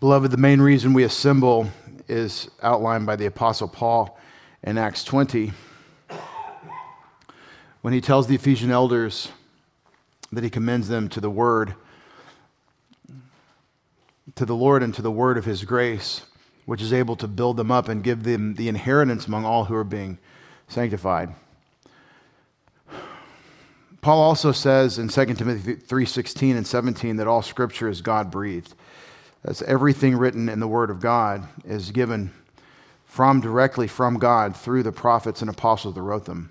Beloved, the main reason we assemble is outlined by the Apostle Paul in Acts 20 when he tells the Ephesian elders that he commends them to the word, to the Lord and to the word of his grace, which is able to build them up and give them the inheritance among all who are being sanctified. Paul also says in 2 Timothy 3:16 and 17 that all scripture is God-breathed. That's everything written in the word of God is given from directly from God through the prophets and apostles that wrote them.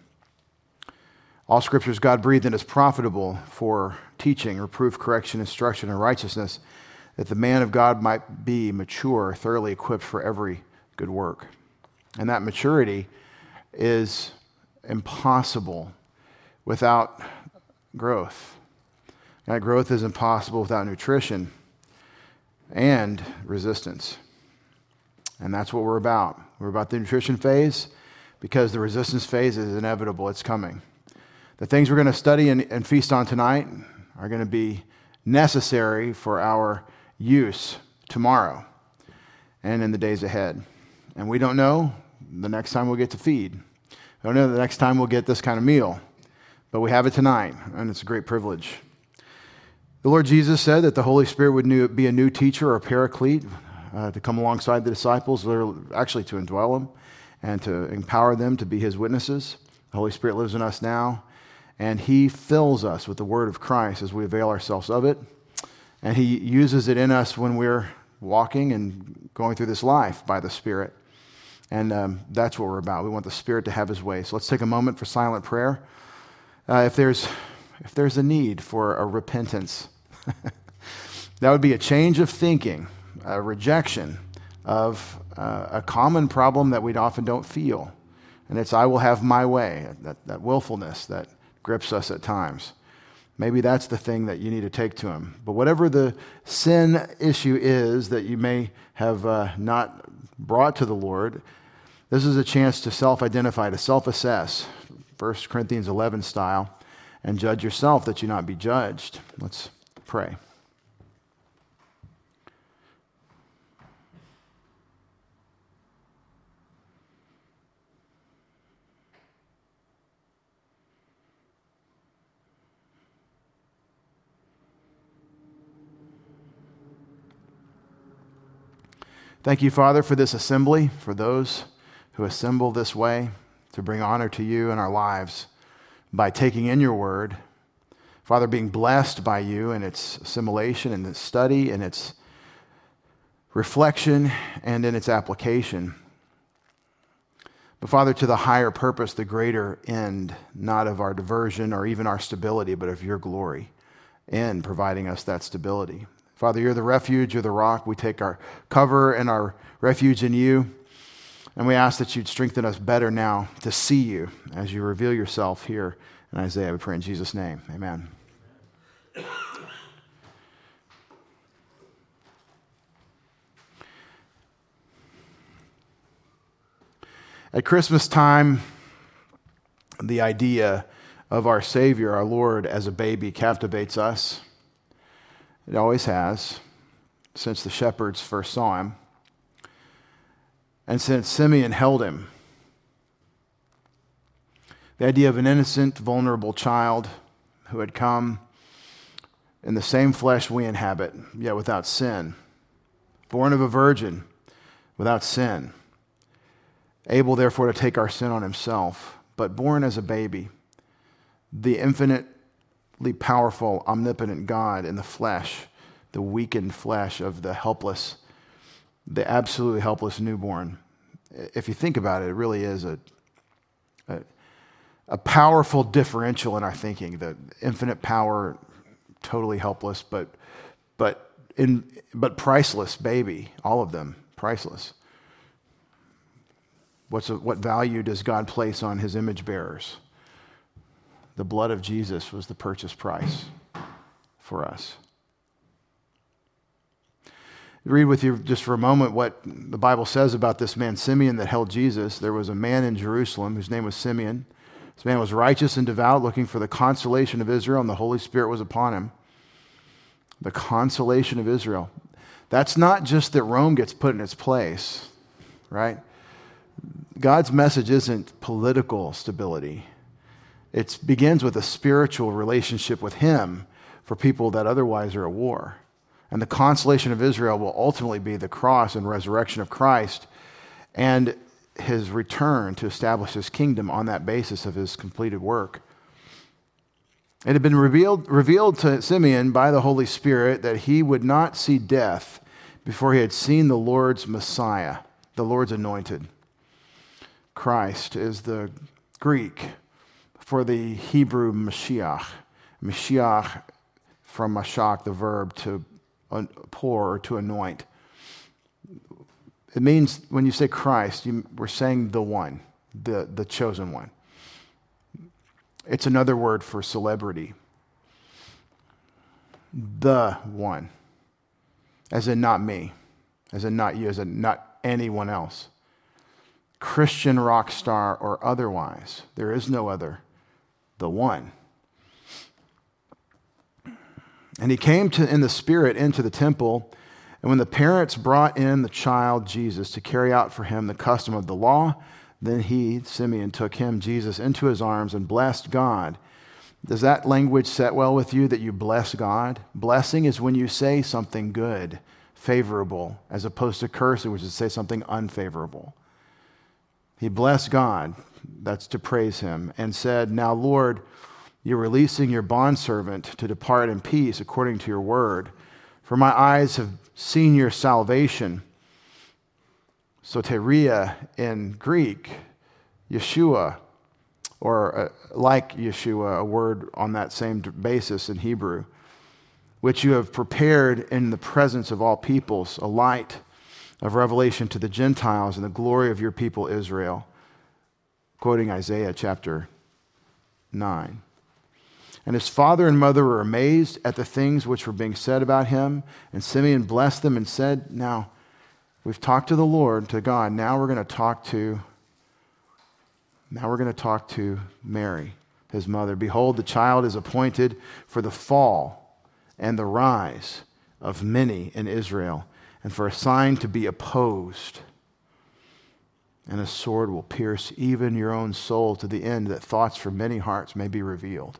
All scripture is God breathed and is profitable for teaching, reproof, correction, instruction, and righteousness, that the man of God might be mature, thoroughly equipped for every good work. And that maturity is impossible without growth. That growth is impossible without nutrition and resistance. And that's what we're about. We're about the nutrition phase because the resistance phase is inevitable, it's coming. The things we're going to study and, and feast on tonight are going to be necessary for our use tomorrow and in the days ahead. And we don't know the next time we'll get to feed. We don't know the next time we'll get this kind of meal. But we have it tonight, and it's a great privilege. The Lord Jesus said that the Holy Spirit would be a new teacher or a paraclete uh, to come alongside the disciples, actually to indwell them and to empower them to be his witnesses. The Holy Spirit lives in us now, and he fills us with the word of Christ as we avail ourselves of it. And he uses it in us when we're walking and going through this life by the Spirit. And um, that's what we're about. We want the Spirit to have his way. So let's take a moment for silent prayer. Uh, if, there's, if there's a need for a repentance, that would be a change of thinking, a rejection of uh, a common problem that we often don't feel. And it's, I will have my way, that, that willfulness that grips us at times. Maybe that's the thing that you need to take to him. But whatever the sin issue is that you may have uh, not brought to the Lord, this is a chance to self identify, to self assess, 1 Corinthians 11 style, and judge yourself that you not be judged. Let's pray. Thank you, Father, for this assembly, for those who assemble this way to bring honor to you in our lives by taking in your word. Father, being blessed by you in its assimilation and its study and its reflection and in its application. But Father, to the higher purpose, the greater end, not of our diversion or even our stability, but of your glory in providing us that stability. Father, you're the refuge, you're the rock. We take our cover and our refuge in you. And we ask that you'd strengthen us better now to see you as you reveal yourself here in Isaiah. We pray in Jesus' name. Amen. At Christmas time, the idea of our Savior, our Lord, as a baby captivates us. It always has, since the shepherds first saw him, and since Simeon held him. The idea of an innocent, vulnerable child who had come in the same flesh we inhabit, yet without sin, born of a virgin, without sin, able therefore to take our sin on himself, but born as a baby, the infinitely powerful, omnipotent God in the flesh, the weakened flesh of the helpless, the absolutely helpless newborn. If you think about it, it really is a, a, a powerful differential in our thinking. The infinite power, totally helpless, but, but, in, but priceless baby, all of them, priceless. What's a, what value does God place on his image bearers? The blood of Jesus was the purchase price for us. Read with you just for a moment what the Bible says about this man, Simeon, that held Jesus. There was a man in Jerusalem whose name was Simeon. This man was righteous and devout, looking for the consolation of Israel, and the Holy Spirit was upon him. The consolation of Israel. That's not just that Rome gets put in its place, right? God's message isn't political stability. It begins with a spiritual relationship with Him for people that otherwise are at war. And the consolation of Israel will ultimately be the cross and resurrection of Christ and his return to establish his kingdom on that basis of his completed work. It had been revealed, revealed to Simeon by the Holy Spirit that he would not see death before he had seen the Lord's Messiah, the Lord's anointed. Christ is the Greek for the Hebrew Mashiach. Mashiach from Mashach, the verb to pour or to anoint. It means when you say Christ, you, we're saying the one, the, the chosen one. It's another word for celebrity. The one. As in not me, as in not you, as in not anyone else. Christian rock star or otherwise. There is no other. The one. And he came to, in the Spirit into the temple. And when the parents brought in the child Jesus to carry out for him the custom of the law, then he, Simeon, took him, Jesus, into his arms and blessed God. Does that language set well with you that you bless God? Blessing is when you say something good, favorable, as opposed to cursing, which is to say something unfavorable. He blessed God, that's to praise him, and said, Now, Lord, you're releasing your bondservant to depart in peace according to your word. For my eyes have seen your salvation. Soteria in Greek, Yeshua, or uh, like Yeshua, a word on that same basis in Hebrew, which you have prepared in the presence of all peoples, a light of revelation to the Gentiles and the glory of your people Israel. Quoting Isaiah chapter 9. And his father and mother were amazed at the things which were being said about him. And Simeon blessed them and said, Now, we've talked to the Lord, to God. Now we're going to talk to now we're going to talk to Mary, his mother. Behold, the child is appointed for the fall and the rise of many in Israel, and for a sign to be opposed. And a sword will pierce even your own soul to the end that thoughts from many hearts may be revealed.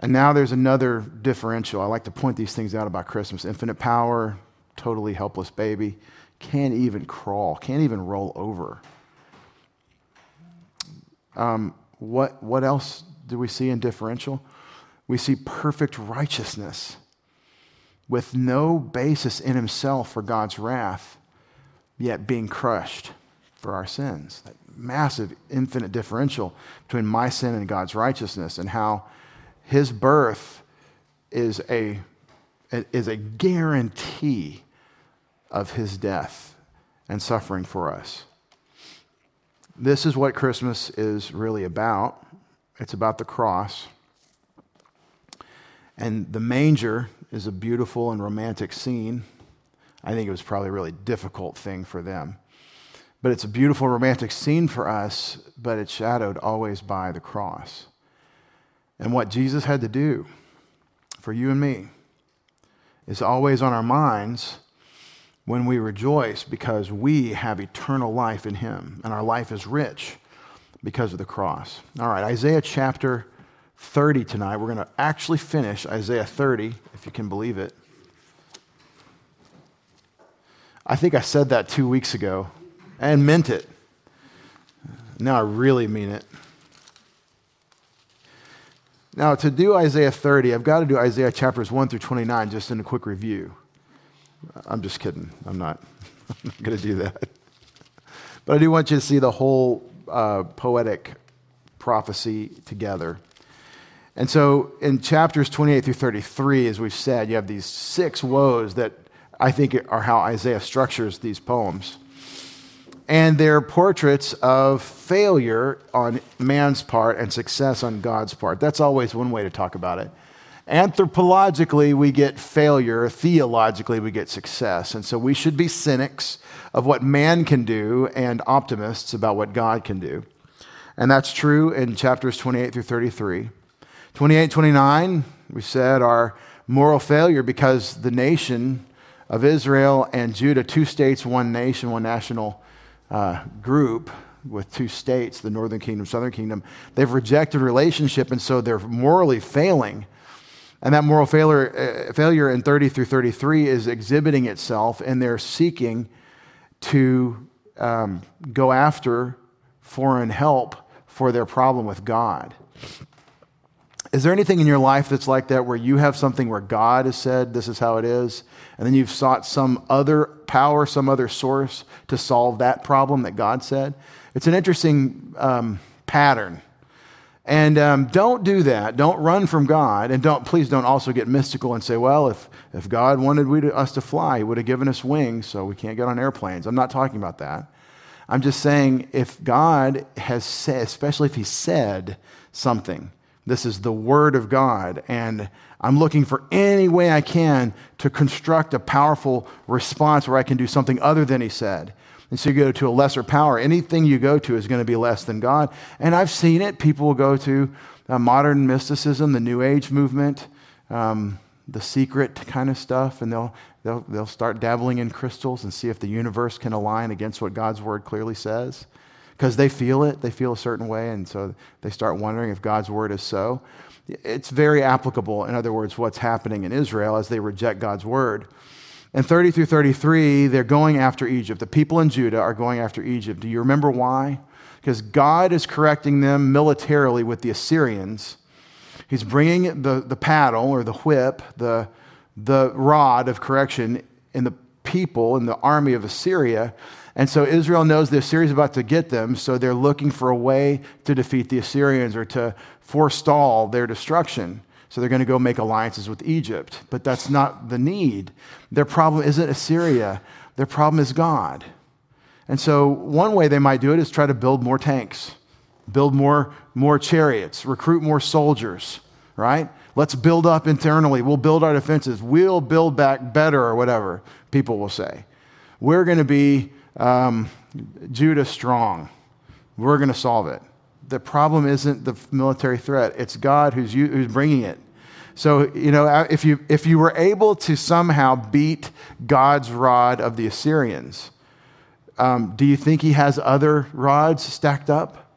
And now there's another differential. I like to point these things out about Christmas infinite power, totally helpless baby, can't even crawl, can't even roll over. Um, what, what else do we see in differential? We see perfect righteousness with no basis in himself for God's wrath, yet being crushed for our sins. That massive, infinite differential between my sin and God's righteousness, and how his birth is a, is a guarantee of his death and suffering for us. This is what Christmas is really about. It's about the cross. And the manger is a beautiful and romantic scene. I think it was probably a really difficult thing for them. But it's a beautiful romantic scene for us, but it's shadowed always by the cross and what Jesus had to do for you and me is always on our minds when we rejoice because we have eternal life in Him and our life is rich because of the cross. All right, Isaiah chapter 30 tonight. We're going to actually finish Isaiah 30, if you can believe it. I think I said that two weeks ago and meant it. Now I really mean it. Now, to do Isaiah 30, I've got to do Isaiah chapters 1 through 29 just in a quick review. I'm just kidding. I'm not, not going to do that. But I do want you to see the whole uh, poetic prophecy together. And so in chapters 28 through 33, as we've said, you have these six woes that I think are how Isaiah structures these poems and they're portraits of failure on man's part and success on God's part. That's always one way to talk about it. Anthropologically, we get failure. Theologically, we get success. And so we should be cynics of what man can do and optimists about what God can do. And that's true in chapters 28 through 33. 28, 29, we said, are moral failure because the nation of Israel and Judah, two states, one nation, one national uh, group with two states, the northern kingdom, southern kingdom, they've rejected relationship, and so they're morally failing. And that moral failure, uh, failure in 30 through 33 is exhibiting itself, and they're seeking to um, go after foreign help for their problem with God. Is there anything in your life that's like that where you have something where God has said, this is how it is, and then you've sought some other power, some other source to solve that problem that God said? It's an interesting um, pattern. And um, don't do that. Don't run from God. And don't, please don't also get mystical and say, well, if, if God wanted to, us to fly, He would have given us wings so we can't get on airplanes. I'm not talking about that. I'm just saying if God has said, especially if He said something, this is the Word of God. And I'm looking for any way I can to construct a powerful response where I can do something other than He said. And so you go to a lesser power. Anything you go to is going to be less than God. And I've seen it. People will go to uh, modern mysticism, the New Age movement, um, the secret kind of stuff, and they'll, they'll, they'll start dabbling in crystals and see if the universe can align against what God's word clearly says because they feel it, they feel a certain way, and so they start wondering if God's word is so. It's very applicable, in other words, what's happening in Israel as they reject God's word. And 30 through 33, they're going after Egypt. The people in Judah are going after Egypt. Do you remember why? Because God is correcting them militarily with the Assyrians. He's bringing the, the paddle or the whip, the, the rod of correction in the people in the army of Assyria. And so Israel knows the Assyrians about to get them, so they're looking for a way to defeat the Assyrians or to forestall their destruction. So they're going to go make alliances with Egypt. But that's not the need. Their problem isn't Assyria, their problem is God. And so one way they might do it is try to build more tanks, build more, more chariots, recruit more soldiers, right? Let's build up internally. We'll build our defenses. We'll build back better or whatever people will say. We're going to be um, Judah strong. We're going to solve it. The problem isn't the military threat, it's God who's, who's bringing it. So, you know, if you, if you were able to somehow beat God's rod of the Assyrians, um, do you think he has other rods stacked up?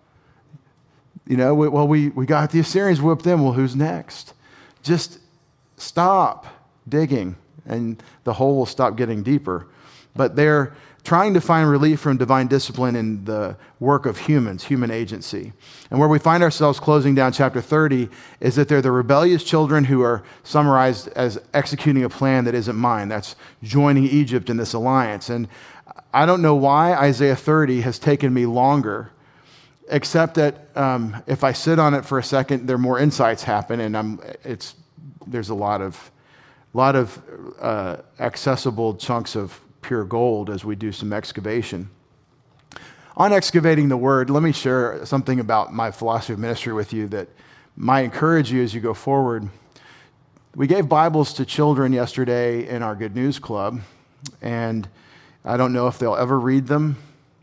You know, well, we, we got the Assyrians, whipped them. Well, who's next? Just stop digging, and the hole will stop getting deeper. But they're trying to find relief from divine discipline in the work of humans, human agency. And where we find ourselves closing down chapter 30 is that they're the rebellious children who are summarized as executing a plan that isn't mine. That's joining Egypt in this alliance. And I don't know why Isaiah 30 has taken me longer, except that um, if I sit on it for a second, there are more insights happen, and I'm, it's, there's a lot of, lot of uh, accessible chunks of pure gold as we do some excavation. On excavating the word, let me share something about my philosophy of ministry with you that might encourage you as you go forward. We gave Bibles to children yesterday in our Good News Club, and I don't know if they'll ever read them.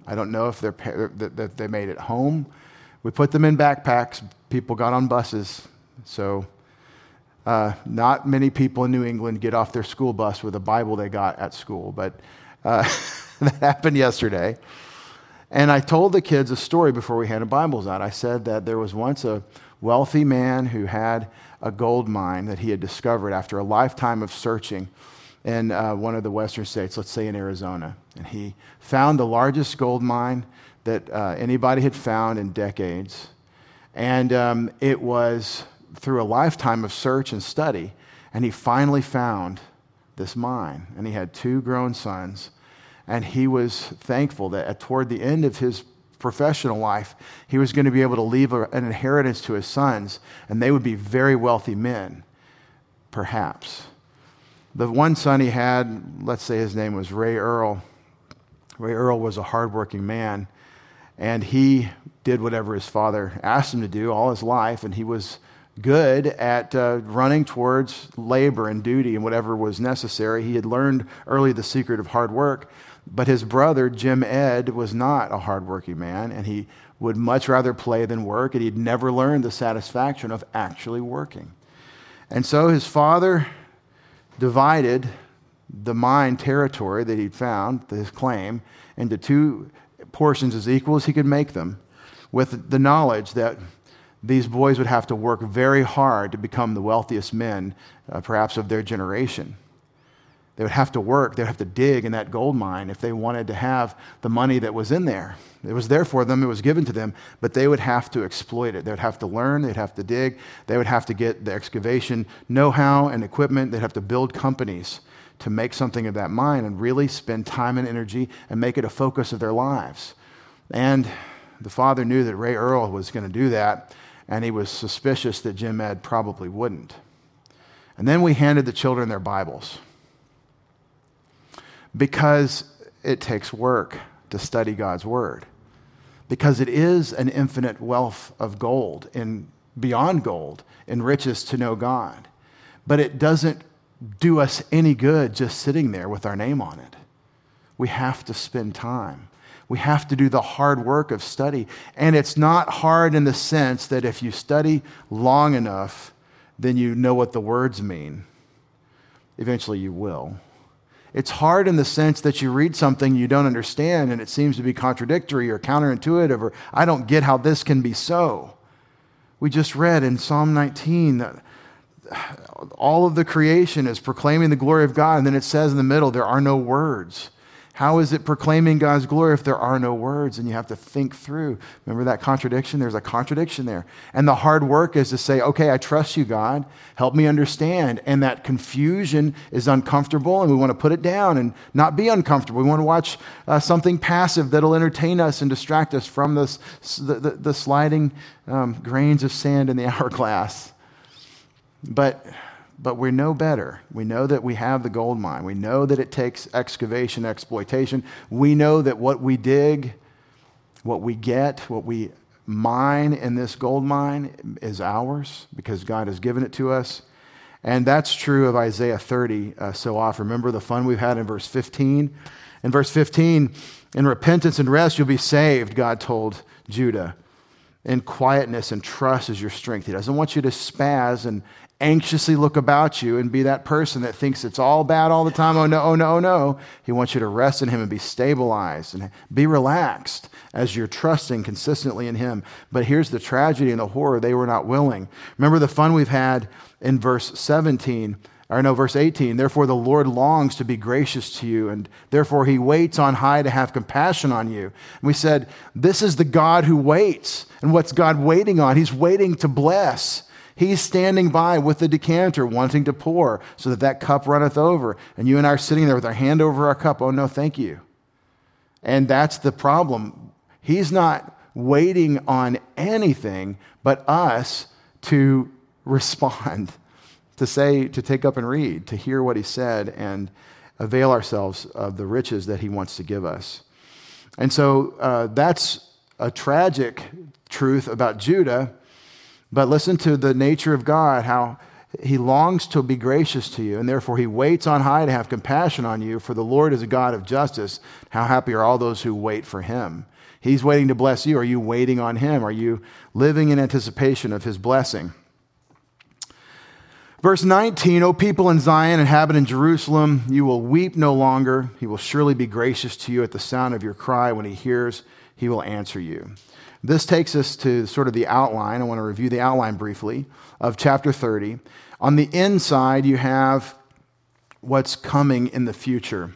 I don't know if they're, that they made it home. We put them in backpacks. People got on buses. So uh, not many people in New England get off their school bus with a Bible they got at school, but uh, that happened yesterday. And I told the kids a story before we handed Bibles out. I said that there was once a wealthy man who had a gold mine that he had discovered after a lifetime of searching in uh, one of the western states, let's say in Arizona. And he found the largest gold mine that uh, anybody had found in decades. And um, it was through a lifetime of search and study, and he finally found this mine. And he had two grown sons, and he was thankful that toward the end of his professional life, he was going to be able to leave an inheritance to his sons, and they would be very wealthy men, perhaps. The one son he had, let's say his name was Ray Earl. Ray Earl was a hardworking man, and he did whatever his father asked him to do all his life, and he was good at uh, running towards labor and duty and whatever was necessary. He had learned early the secret of hard work, but his brother, Jim Ed, was not a hardworking man, and he would much rather play than work, and he'd never learned the satisfaction of actually working. And so his father divided the mine territory that he'd found, his claim, into two portions as equal as he could make them, with the knowledge that these boys would have to work very hard to become the wealthiest men, uh, perhaps of their generation. They would have to work, they would have to dig in that gold mine if they wanted to have the money that was in there. It was there for them, it was given to them, but they would have to exploit it. They would have to learn, they'd have to dig, they would have to get the excavation know how and equipment, they'd have to build companies to make something of that mine and really spend time and energy and make it a focus of their lives. And the father knew that Ray Earl was going to do that, and he was suspicious that Jim Ed probably wouldn't. And then we handed the children their Bibles because it takes work to study God's Word, because it is an infinite wealth of gold and beyond gold and riches to know God. But it doesn't do us any good just sitting there with our name on it. We have to spend time. We have to do the hard work of study. And it's not hard in the sense that if you study long enough, then you know what the words mean. Eventually, you will. It's hard in the sense that you read something you don't understand and it seems to be contradictory or counterintuitive, or I don't get how this can be so. We just read in Psalm 19 that all of the creation is proclaiming the glory of God, and then it says in the middle, there are no words. How is it proclaiming God's glory if there are no words? And you have to think through. Remember that contradiction? There's a contradiction there. And the hard work is to say, okay, I trust you, God. Help me understand. And that confusion is uncomfortable, and we want to put it down and not be uncomfortable. We want to watch uh, something passive that'll entertain us and distract us from this, the, the, the sliding um, grains of sand in the hourglass. But but we know better. We know that we have the gold mine. We know that it takes excavation, exploitation. We know that what we dig, what we get, what we mine in this gold mine is ours because God has given it to us. And that's true of Isaiah 30 uh, so often. Remember the fun we've had in verse 15? In verse 15, in repentance and rest, you'll be saved, God told Judah. In quietness and trust is your strength. He doesn't want you to spaz and, anxiously look about you and be that person that thinks it's all bad all the time. Oh, no, oh, no, oh, no. He wants you to rest in Him and be stabilized and be relaxed as you're trusting consistently in Him. But here's the tragedy and the horror they were not willing. Remember the fun we've had in verse 17. Or no, verse 18, therefore the Lord longs to be gracious to you, and therefore he waits on high to have compassion on you. And we said, This is the God who waits. And what's God waiting on? He's waiting to bless. He's standing by with the decanter, wanting to pour so that that cup runneth over. And you and I are sitting there with our hand over our cup. Oh, no, thank you. And that's the problem. He's not waiting on anything but us to respond, to say, to take up and read, to hear what he said, and avail ourselves of the riches that he wants to give us. And so uh, that's a tragic truth about Judah but listen to the nature of God, how he longs to be gracious to you, and therefore he waits on high to have compassion on you, for the Lord is a God of justice. How happy are all those who wait for him? He's waiting to bless you. Are you waiting on him? Are you living in anticipation of his blessing? Verse 19, O people in Zion, inhabitant in Jerusalem, you will weep no longer. He will surely be gracious to you at the sound of your cry. When he hears, he will answer you. This takes us to sort of the outline. I want to review the outline briefly of chapter 30. On the inside, you have what's coming in the future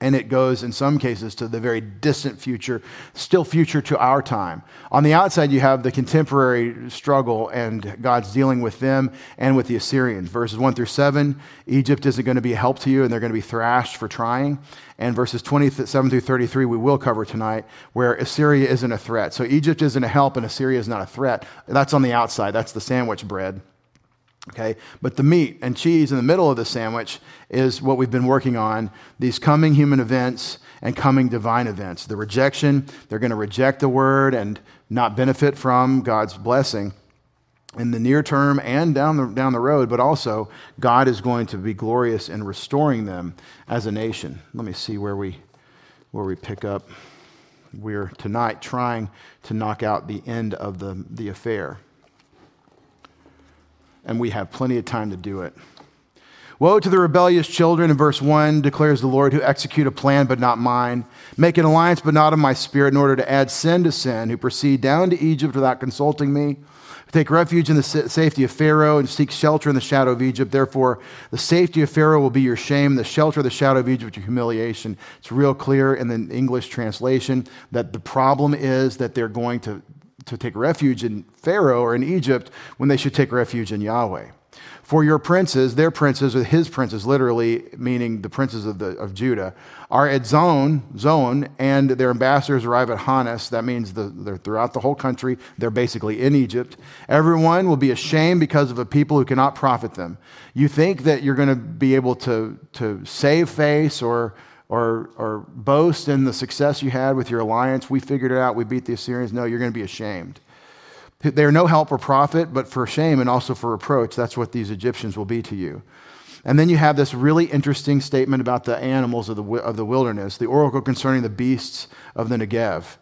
and it goes in some cases to the very distant future, still future to our time. On the outside, you have the contemporary struggle, and God's dealing with them and with the Assyrians. Verses 1 through 7, Egypt isn't going to be a help to you, and they're going to be thrashed for trying. And verses 27 through 33, we will cover tonight, where Assyria isn't a threat. So Egypt isn't a help, and Assyria is not a threat. That's on the outside, that's the sandwich bread. Okay, but the meat and cheese in the middle of the sandwich is what we've been working on these coming human events and coming divine events. The rejection, they're going to reject the word and not benefit from God's blessing in the near term and down the, down the road, but also God is going to be glorious in restoring them as a nation. Let me see where we, where we pick up. We're tonight trying to knock out the end of the, the affair and we have plenty of time to do it. Woe to the rebellious children, in verse 1 declares the Lord, who execute a plan but not mine, make an alliance but not of my spirit, in order to add sin to sin, who proceed down to Egypt without consulting me, who take refuge in the safety of Pharaoh and seek shelter in the shadow of Egypt. Therefore, the safety of Pharaoh will be your shame, the shelter of the shadow of Egypt your humiliation. It's real clear in the English translation that the problem is that they're going to, to take refuge in Pharaoh or in Egypt when they should take refuge in Yahweh. For your princes, their princes, or his princes, literally meaning the princes of, the, of Judah, are at Zoan, Zoan, and their ambassadors arrive at Hanes. That means the, they're throughout the whole country. They're basically in Egypt. Everyone will be ashamed because of a people who cannot profit them. You think that you're going to be able to, to save face or, or, or boast in the success you had with your alliance. We figured it out. We beat the Assyrians. No, you're going to be ashamed. They are no help or profit, but for shame and also for reproach. That's what these Egyptians will be to you. And then you have this really interesting statement about the animals of the, of the wilderness, the oracle concerning the beasts of the Negev.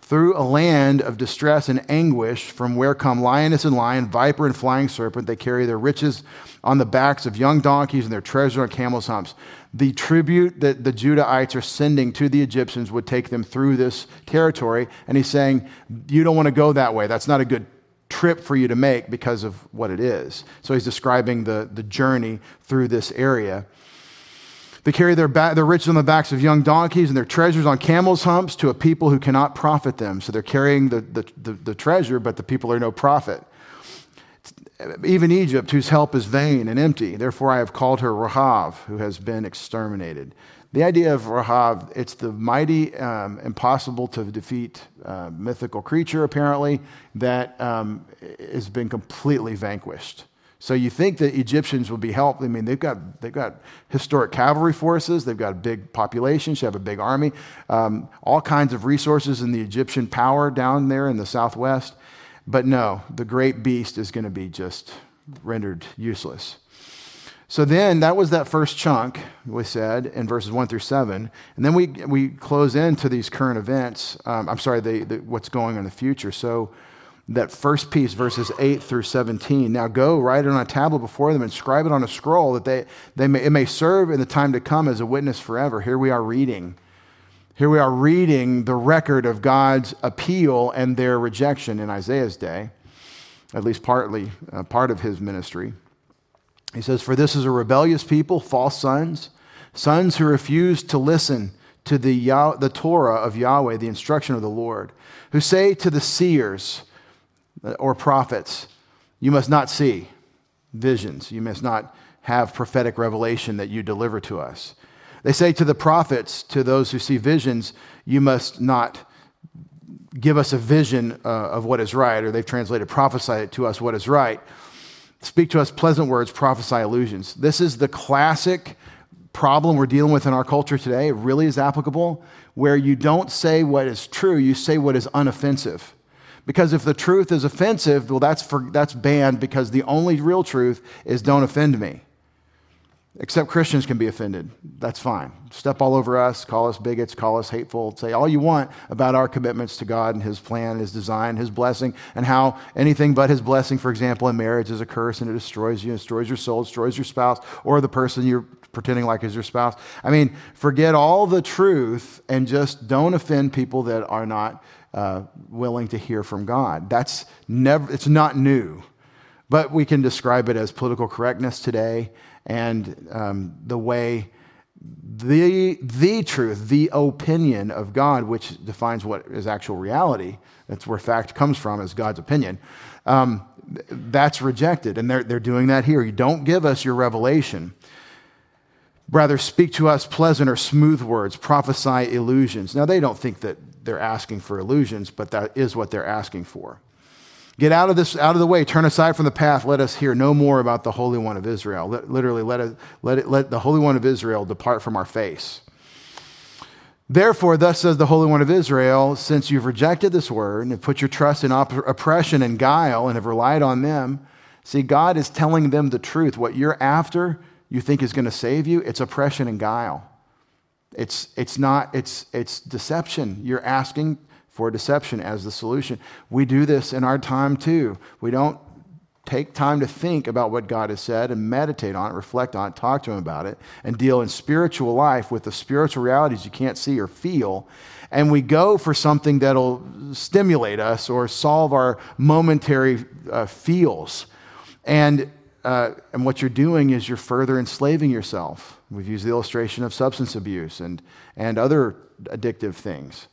Through a land of distress and anguish, from where come lioness and lion, viper and flying serpent, they carry their riches on the backs of young donkeys and their treasure on camels' humps the tribute that the Judahites are sending to the Egyptians would take them through this territory. And he's saying, You don't want to go that way. That's not a good trip for you to make because of what it is. So he's describing the, the journey through this area. They carry their, their riches on the backs of young donkeys and their treasures on camels' humps to a people who cannot profit them. So they're carrying the, the, the, the treasure, but the people are no profit even Egypt, whose help is vain and empty. Therefore, I have called her Rahav, who has been exterminated. The idea of Rahav, it's the mighty, um, impossible to defeat uh, mythical creature, apparently, that um, has been completely vanquished. So you think that Egyptians will be helped. I mean, they've got, they've got historic cavalry forces, they've got a big population, they have a big army, um, all kinds of resources in the Egyptian power down there in the southwest. But no, the great beast is going to be just rendered useless. So then that was that first chunk, we said, in verses 1 through 7. And then we, we close into these current events. Um, I'm sorry, the, the, what's going on in the future. So that first piece, verses 8 through 17. Now go, write it on a tablet before them, and scribe it on a scroll, that they, they may, it may serve in the time to come as a witness forever. Here we are reading here we are reading the record of God's appeal and their rejection in Isaiah's day, at least partly, uh, part of his ministry. He says, For this is a rebellious people, false sons, sons who refuse to listen to the, Yah- the Torah of Yahweh, the instruction of the Lord, who say to the seers uh, or prophets, You must not see visions, you must not have prophetic revelation that you deliver to us. They say to the prophets, to those who see visions, you must not give us a vision uh, of what is right, or they've translated prophesy to us what is right. Speak to us pleasant words, prophesy illusions. This is the classic problem we're dealing with in our culture today. It really is applicable, where you don't say what is true, you say what is unoffensive. Because if the truth is offensive, well, that's, for, that's banned because the only real truth is don't offend me. Except Christians can be offended. That's fine. Step all over us, call us bigots, call us hateful, say all you want about our commitments to God and His plan, His design, His blessing, and how anything but His blessing, for example, in marriage is a curse and it destroys you, destroys your soul, destroys your spouse, or the person you're pretending like is your spouse. I mean, forget all the truth and just don't offend people that are not uh, willing to hear from God. That's never, it's not new. But we can describe it as political correctness today and um, the way the, the truth, the opinion of God, which defines what is actual reality, that's where fact comes from, is God's opinion, um, that's rejected. And they're, they're doing that here. You don't give us your revelation. Rather, speak to us pleasant or smooth words, prophesy illusions. Now, they don't think that they're asking for illusions, but that is what they're asking for. Get out of this, out of the way. Turn aside from the path. Let us hear no more about the Holy One of Israel. Let, literally, let, let, it, let the Holy One of Israel depart from our face. Therefore, thus says the Holy One of Israel, since you've rejected this word and have put your trust in op- oppression and guile and have relied on them, see, God is telling them the truth. What you're after, you think is going to save you, it's oppression and guile. It's, it's not, it's, it's deception. You're asking for deception as the solution. We do this in our time too. We don't Take time to think about what God has said and meditate on it, reflect on it, talk to Him about it, and deal in spiritual life with the spiritual realities you can't see or feel. And we go for something that'll stimulate us or solve our momentary uh, feels. And, uh, and what you're doing is you're further enslaving yourself. We've used the illustration of substance abuse and, and other addictive things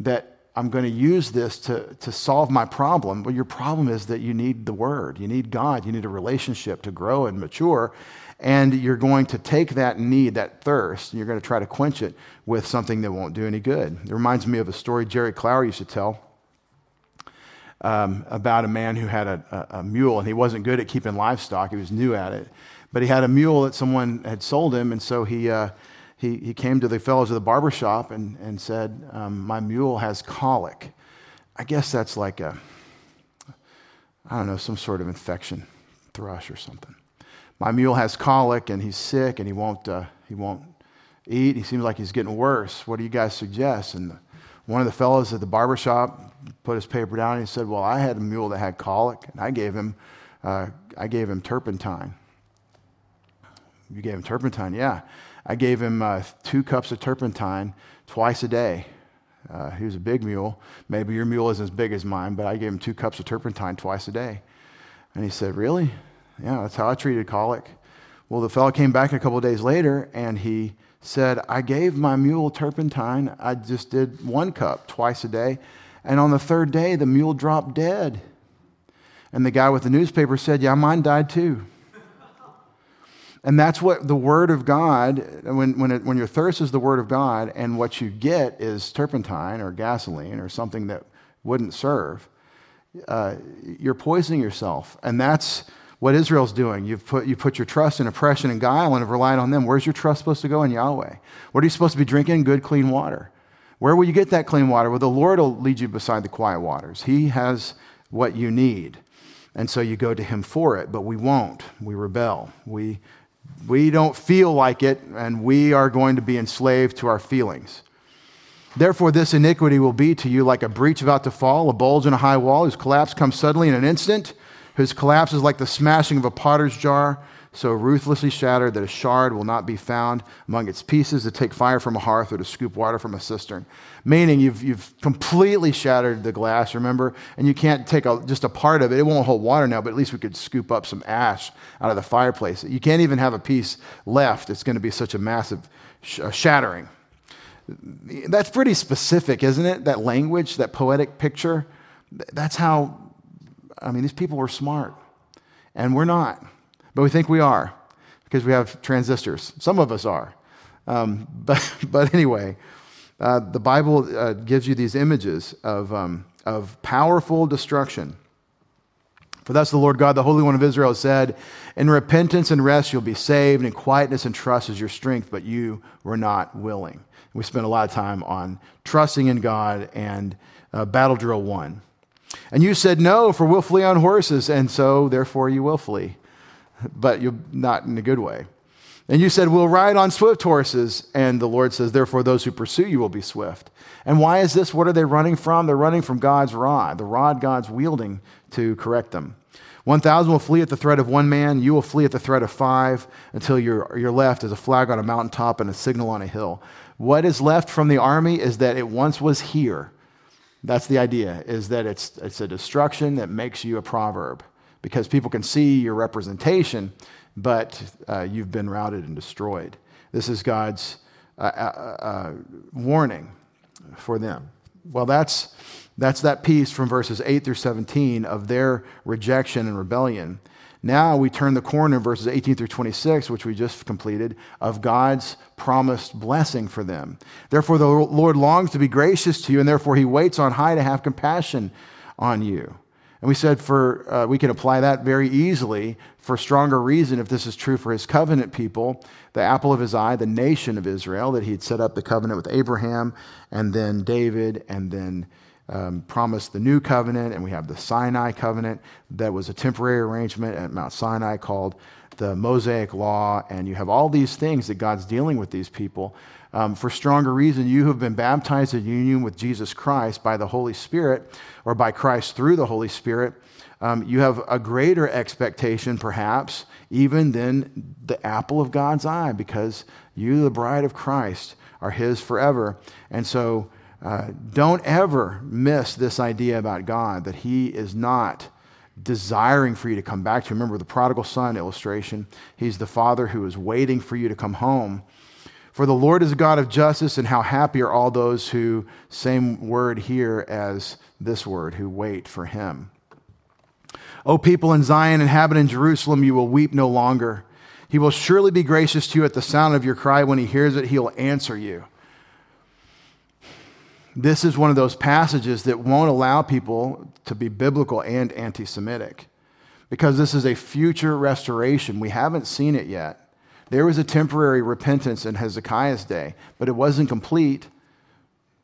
that I'm going to use this to, to solve my problem. Well, your problem is that you need the Word, you need God, you need a relationship to grow and mature. And you're going to take that need, that thirst, and you're going to try to quench it with something that won't do any good. It reminds me of a story Jerry Clower used to tell um, about a man who had a, a, a mule, and he wasn't good at keeping livestock, he was new at it. But he had a mule that someone had sold him, and so he. Uh, he, he came to the fellows at the barber shop and, and said, um, My mule has colic. I guess that's like a, I don't know, some sort of infection, thrush or something. My mule has colic and he's sick and he won't, uh, he won't eat. He seems like he's getting worse. What do you guys suggest? And the, one of the fellows at the barber shop put his paper down and he said, Well, I had a mule that had colic and I gave him, uh, I gave him turpentine. You gave him turpentine? Yeah. I gave him uh, two cups of turpentine twice a day. Uh, he was a big mule. Maybe your mule isn't as big as mine, but I gave him two cups of turpentine twice a day. And he said, Really? Yeah, that's how I treated colic. Well, the fellow came back a couple days later and he said, I gave my mule turpentine. I just did one cup twice a day. And on the third day, the mule dropped dead. And the guy with the newspaper said, Yeah, mine died too. And that's what the Word of God, when, when, it, when your thirst is the Word of God and what you get is turpentine or gasoline or something that wouldn't serve, uh, you're poisoning yourself. And that's what Israel's doing. You've put, you put your trust in oppression and guile and have relied on them. Where's your trust supposed to go in Yahweh? What are you supposed to be drinking? Good, clean water. Where will you get that clean water? Well, the Lord will lead you beside the quiet waters. He has what you need. And so you go to Him for it, but we won't. We rebel. We we don't feel like it, and we are going to be enslaved to our feelings. Therefore, this iniquity will be to you like a breach about to fall, a bulge in a high wall, whose collapse comes suddenly in an instant, whose collapse is like the smashing of a potter's jar so ruthlessly shattered that a shard will not be found among its pieces to take fire from a hearth or to scoop water from a cistern. Meaning you've, you've completely shattered the glass, remember? And you can't take a, just a part of it. It won't hold water now, but at least we could scoop up some ash out of the fireplace. You can't even have a piece left. It's going to be such a massive sh- shattering. That's pretty specific, isn't it? That language, that poetic picture. That's how, I mean, these people were smart, and we're not. But we think we are because we have transistors. Some of us are. Um, but, but anyway, uh, the Bible uh, gives you these images of, um, of powerful destruction. For thus the Lord God, the Holy One of Israel, said, In repentance and rest you'll be saved, and in quietness and trust is your strength, but you were not willing. We spent a lot of time on trusting in God and uh, battle drill one. And you said, No, for we'll flee on horses, and so therefore you will flee but you're not in a good way. And you said, We'll ride on swift horses. And the Lord says, Therefore, those who pursue you will be swift. And why is this? What are they running from? They're running from God's rod, the rod God's wielding to correct them. 1,000 will flee at the threat of one man. You will flee at the threat of five until you're, you're left as a flag on a mountaintop and a signal on a hill. What is left from the army is that it once was here. That's the idea, is that it's, it's a destruction that makes you a proverb because people can see your representation, but uh, you've been routed and destroyed. This is God's uh, uh, uh, warning for them. Well, that's, that's that piece from verses 8 through 17 of their rejection and rebellion. Now we turn the corner in verses 18 through 26, which we just completed, of God's promised blessing for them. Therefore, the Lord longs to be gracious to you, and therefore he waits on high to have compassion on you. And we said for uh, we can apply that very easily for stronger reason if this is true for his covenant people, the apple of his eye, the nation of Israel, that he had set up the covenant with Abraham and then David and then um, promised the new covenant. And we have the Sinai covenant that was a temporary arrangement at Mount Sinai called the Mosaic Law. And you have all these things that God's dealing with these people. Um, for stronger reason, you have been baptized in union with Jesus Christ by the Holy Spirit, or by Christ through the Holy Spirit, um, you have a greater expectation, perhaps, even than the apple of God's eye, because you, the bride of Christ, are His forever. And so uh, don't ever miss this idea about God that He is not desiring for you to come back to. Remember the prodigal son illustration. He's the father who is waiting for you to come home. For the Lord is a God of justice, and how happy are all those who, same word here as this word, who wait for Him. O people in Zion, inhabiting Jerusalem, you will weep no longer. He will surely be gracious to you at the sound of your cry. When he hears it, he'll answer you. This is one of those passages that won't allow people to be biblical and anti Semitic because this is a future restoration. We haven't seen it yet. There was a temporary repentance in Hezekiah's day, but it wasn't complete.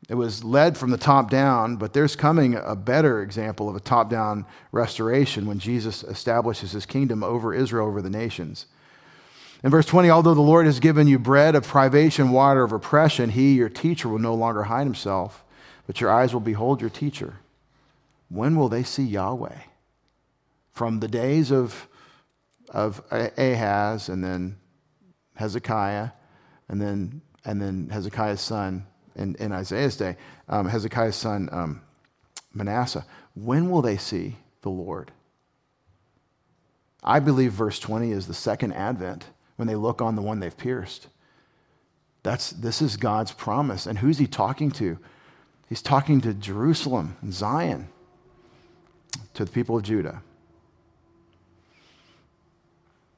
It was led from the top down, but there's coming a better example of a top down restoration when Jesus establishes his kingdom over Israel, over the nations. In verse 20, although the Lord has given you bread of privation, water of oppression, he, your teacher, will no longer hide himself, but your eyes will behold your teacher. When will they see Yahweh? From the days of, of Ahaz and then Hezekiah, and then, and then Hezekiah's son in, in Isaiah's day, um, Hezekiah's son um, Manasseh. When will they see the Lord? I believe verse 20 is the second advent when they look on the one they've pierced. That's, this is God's promise. And who's he talking to? He's talking to Jerusalem and Zion, to the people of Judah.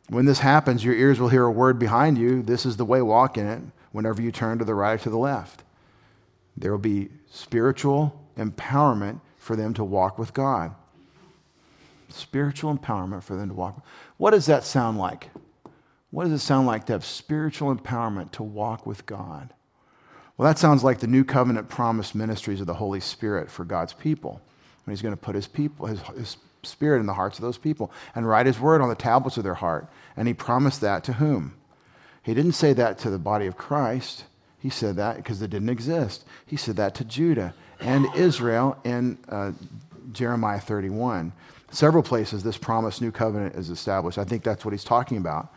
When this happens, your ears will hear a word behind you. This is the way, walk in it, whenever you turn to the right or to the left. There will be spiritual empowerment for them to walk with God. Spiritual empowerment for them to walk. What does that sound like? What does it sound like to have spiritual empowerment to walk with God? Well, that sounds like the new covenant promised ministries of the Holy Spirit for God's people. When He's going to put His people, His, his Spirit in the hearts of those people and write His word on the tablets of their heart. And He promised that to whom? He didn't say that to the body of Christ. He said that because it didn't exist. He said that to Judah and Israel in uh, Jeremiah 31. Several places this promised new covenant is established. I think that's what he's talking about.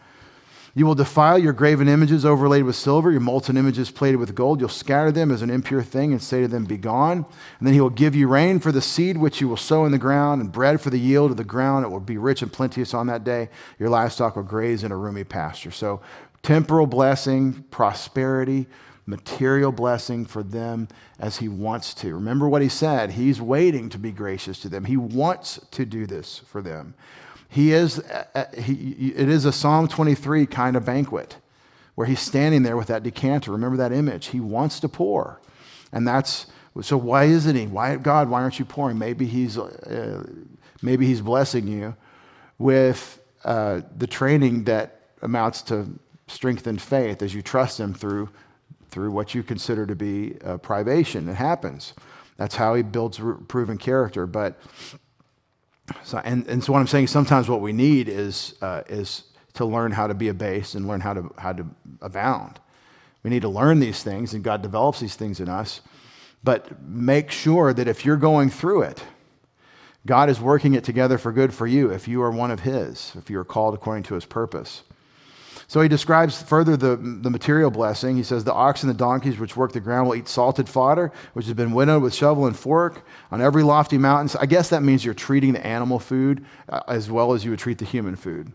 You will defile your graven images overlaid with silver, your molten images plated with gold. You'll scatter them as an impure thing and say to them, Begone. And then he will give you rain for the seed which you will sow in the ground, and bread for the yield of the ground. It will be rich and plenteous on that day. Your livestock will graze in a roomy pasture. So, temporal blessing, prosperity, material blessing for them as he wants to. Remember what he said. He's waiting to be gracious to them, he wants to do this for them. He is, uh, uh, he, it is a Psalm 23 kind of banquet where he's standing there with that decanter. Remember that image. He wants to pour. And that's, so why isn't he? Why, God, why aren't you pouring? Maybe he's, uh, maybe he's blessing you with uh, the training that amounts to strengthened faith as you trust him through, through what you consider to be privation. It happens. That's how he builds proven character. But so, and, and so what I'm saying is sometimes what we need is, uh, is to learn how to be abased and learn how to, how to abound. We need to learn these things, and God develops these things in us. But make sure that if you're going through it, God is working it together for good for you if you are one of His, if you are called according to His purpose. So he describes further the, the material blessing. He says, The ox and the donkeys which work the ground will eat salted fodder, which has been winnowed with shovel and fork on every lofty mountain. So I guess that means you're treating the animal food uh, as well as you would treat the human food.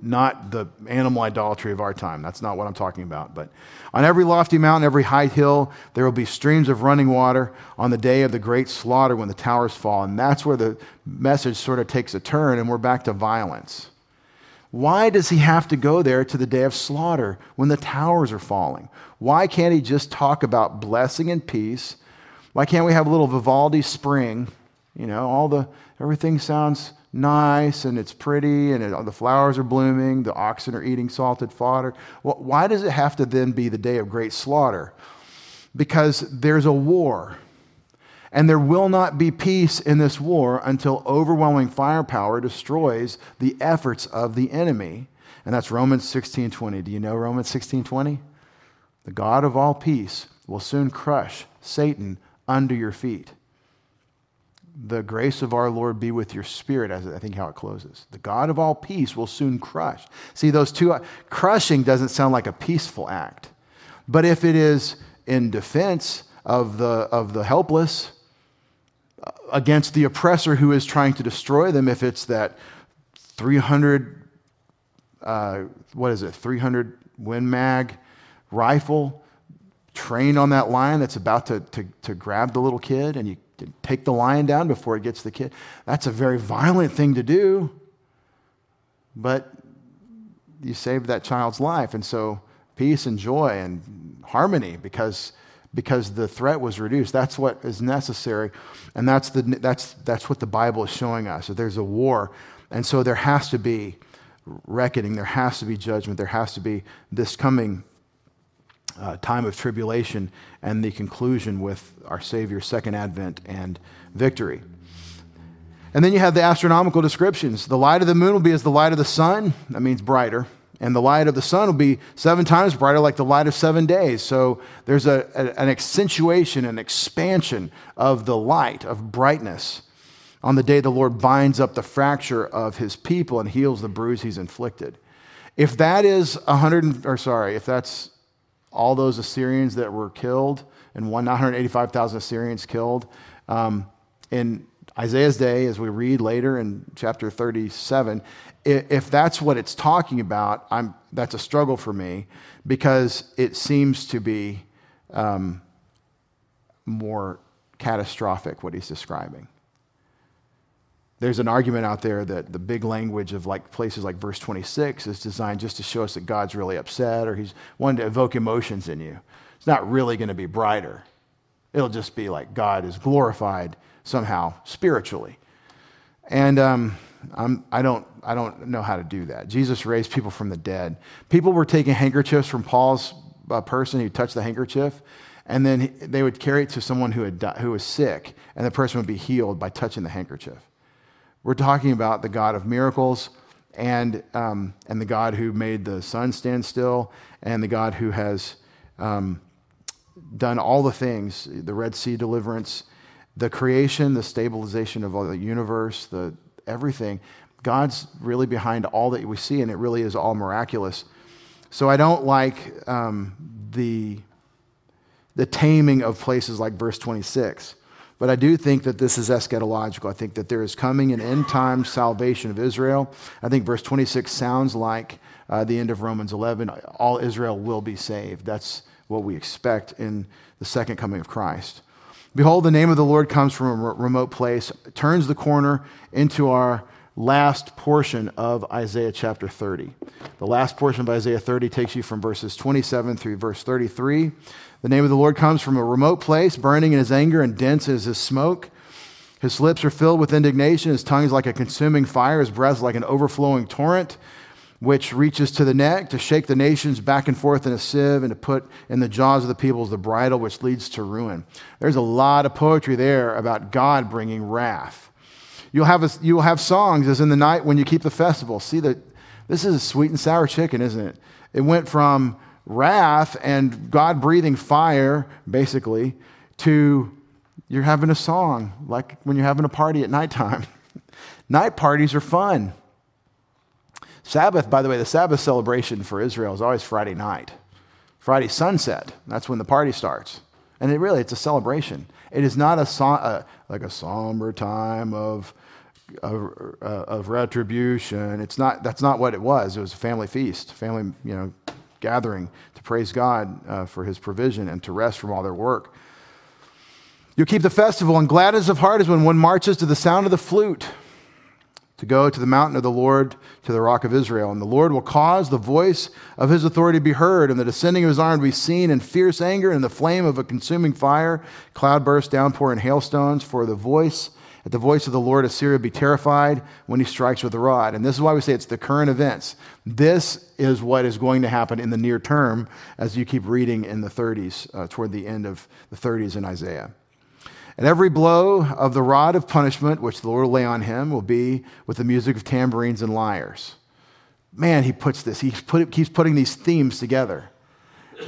Not the animal idolatry of our time. That's not what I'm talking about. But on every lofty mountain, every high hill, there will be streams of running water on the day of the great slaughter when the towers fall. And that's where the message sort of takes a turn, and we're back to violence. Why does he have to go there to the day of slaughter when the towers are falling? Why can't he just talk about blessing and peace? Why can't we have a little Vivaldi spring? You know, all the everything sounds nice and it's pretty and it, the flowers are blooming, the oxen are eating salted fodder. Why does it have to then be the day of great slaughter? Because there's a war and there will not be peace in this war until overwhelming firepower destroys the efforts of the enemy. And that's Romans 16:20. Do you know Romans 16:20? The God of all peace will soon crush Satan under your feet. the grace of our Lord be with your spirit, as I think how it closes. The God of all peace will soon crush. See, those two, crushing doesn't sound like a peaceful act. But if it is in defense of the, of the helpless, against the oppressor who is trying to destroy them, if it's that 300, uh, what is it, 300 Win Mag rifle trained on that lion that's about to, to, to grab the little kid and you take the lion down before it gets the kid. That's a very violent thing to do, but you saved that child's life. And so peace and joy and harmony because, because the threat was reduced. That's what is necessary. And that's, the, that's, that's what the Bible is showing us. There's a war. And so there has to be reckoning, there has to be judgment, there has to be this coming uh, time of tribulation and the conclusion with our Savior's second advent and victory. And then you have the astronomical descriptions. The light of the moon will be as the light of the sun, that means brighter. And the light of the sun will be seven times brighter, like the light of seven days. So there's a, a, an accentuation, an expansion of the light, of brightness, on the day the Lord binds up the fracture of his people and heals the bruise he's inflicted. If that is 100, or sorry, if that's all those Assyrians that were killed, and 985,000 Assyrians killed. Um, in Isaiah's day, as we read later in chapter 37, if that's what it's talking about, I'm, that's a struggle for me because it seems to be um, more catastrophic what he's describing there's an argument out there that the big language of like places like verse 26 is designed just to show us that God's really upset or he's wanting to evoke emotions in you. It's not really going to be brighter. It'll just be like God is glorified somehow spiritually. And um, I'm, I, don't, I don't know how to do that. Jesus raised people from the dead. People were taking handkerchiefs from Paul's uh, person who touched the handkerchief, and then they would carry it to someone who, had who was sick, and the person would be healed by touching the handkerchief. We're talking about the God of miracles and, um, and the God who made the sun stand still and the God who has um, done all the things the Red Sea deliverance, the creation, the stabilization of all the universe, the everything. God's really behind all that we see, and it really is all miraculous. So I don't like um, the, the taming of places like verse 26. But I do think that this is eschatological. I think that there is coming an end time salvation of Israel. I think verse 26 sounds like uh, the end of Romans 11. All Israel will be saved. That's what we expect in the second coming of Christ. Behold, the name of the Lord comes from a remote place, turns the corner into our last portion of Isaiah chapter 30. The last portion of Isaiah 30 takes you from verses 27 through verse 33. The name of the Lord comes from a remote place, burning in his anger and dense as his smoke. His lips are filled with indignation. His tongue is like a consuming fire. His breath is like an overflowing torrent, which reaches to the neck to shake the nations back and forth in a sieve and to put in the jaws of the peoples the bridle which leads to ruin. There's a lot of poetry there about God bringing wrath. You'll have, a, you'll have songs as in the night when you keep the festival. See that this is a sweet and sour chicken, isn't it? It went from wrath and God breathing fire, basically, to you're having a song, like when you're having a party at nighttime. Night parties are fun. Sabbath, by the way, the Sabbath celebration for Israel is always Friday night. Friday sunset, that's when the party starts. And it really, it's a celebration. It is not a, so, like a somber time of, of, uh, of retribution. It's not, that's not what it was. It was a family feast, family, you know, gathering to praise God uh, for his provision and to rest from all their work. You'll keep the festival, and gladness of heart is when one marches to the sound of the flute to go to the mountain of the Lord, to the rock of Israel. And the Lord will cause the voice of his authority to be heard, and the descending of his arm to be seen in fierce anger, and the flame of a consuming fire, cloudburst, downpour, and hailstones. For the voice at the voice of the Lord, Assyria be terrified when he strikes with the rod. And this is why we say it's the current events. This is what is going to happen in the near term as you keep reading in the 30s, uh, toward the end of the 30s in Isaiah. And every blow of the rod of punishment which the Lord will lay on him will be with the music of tambourines and lyres. Man, he puts this, he put, keeps putting these themes together.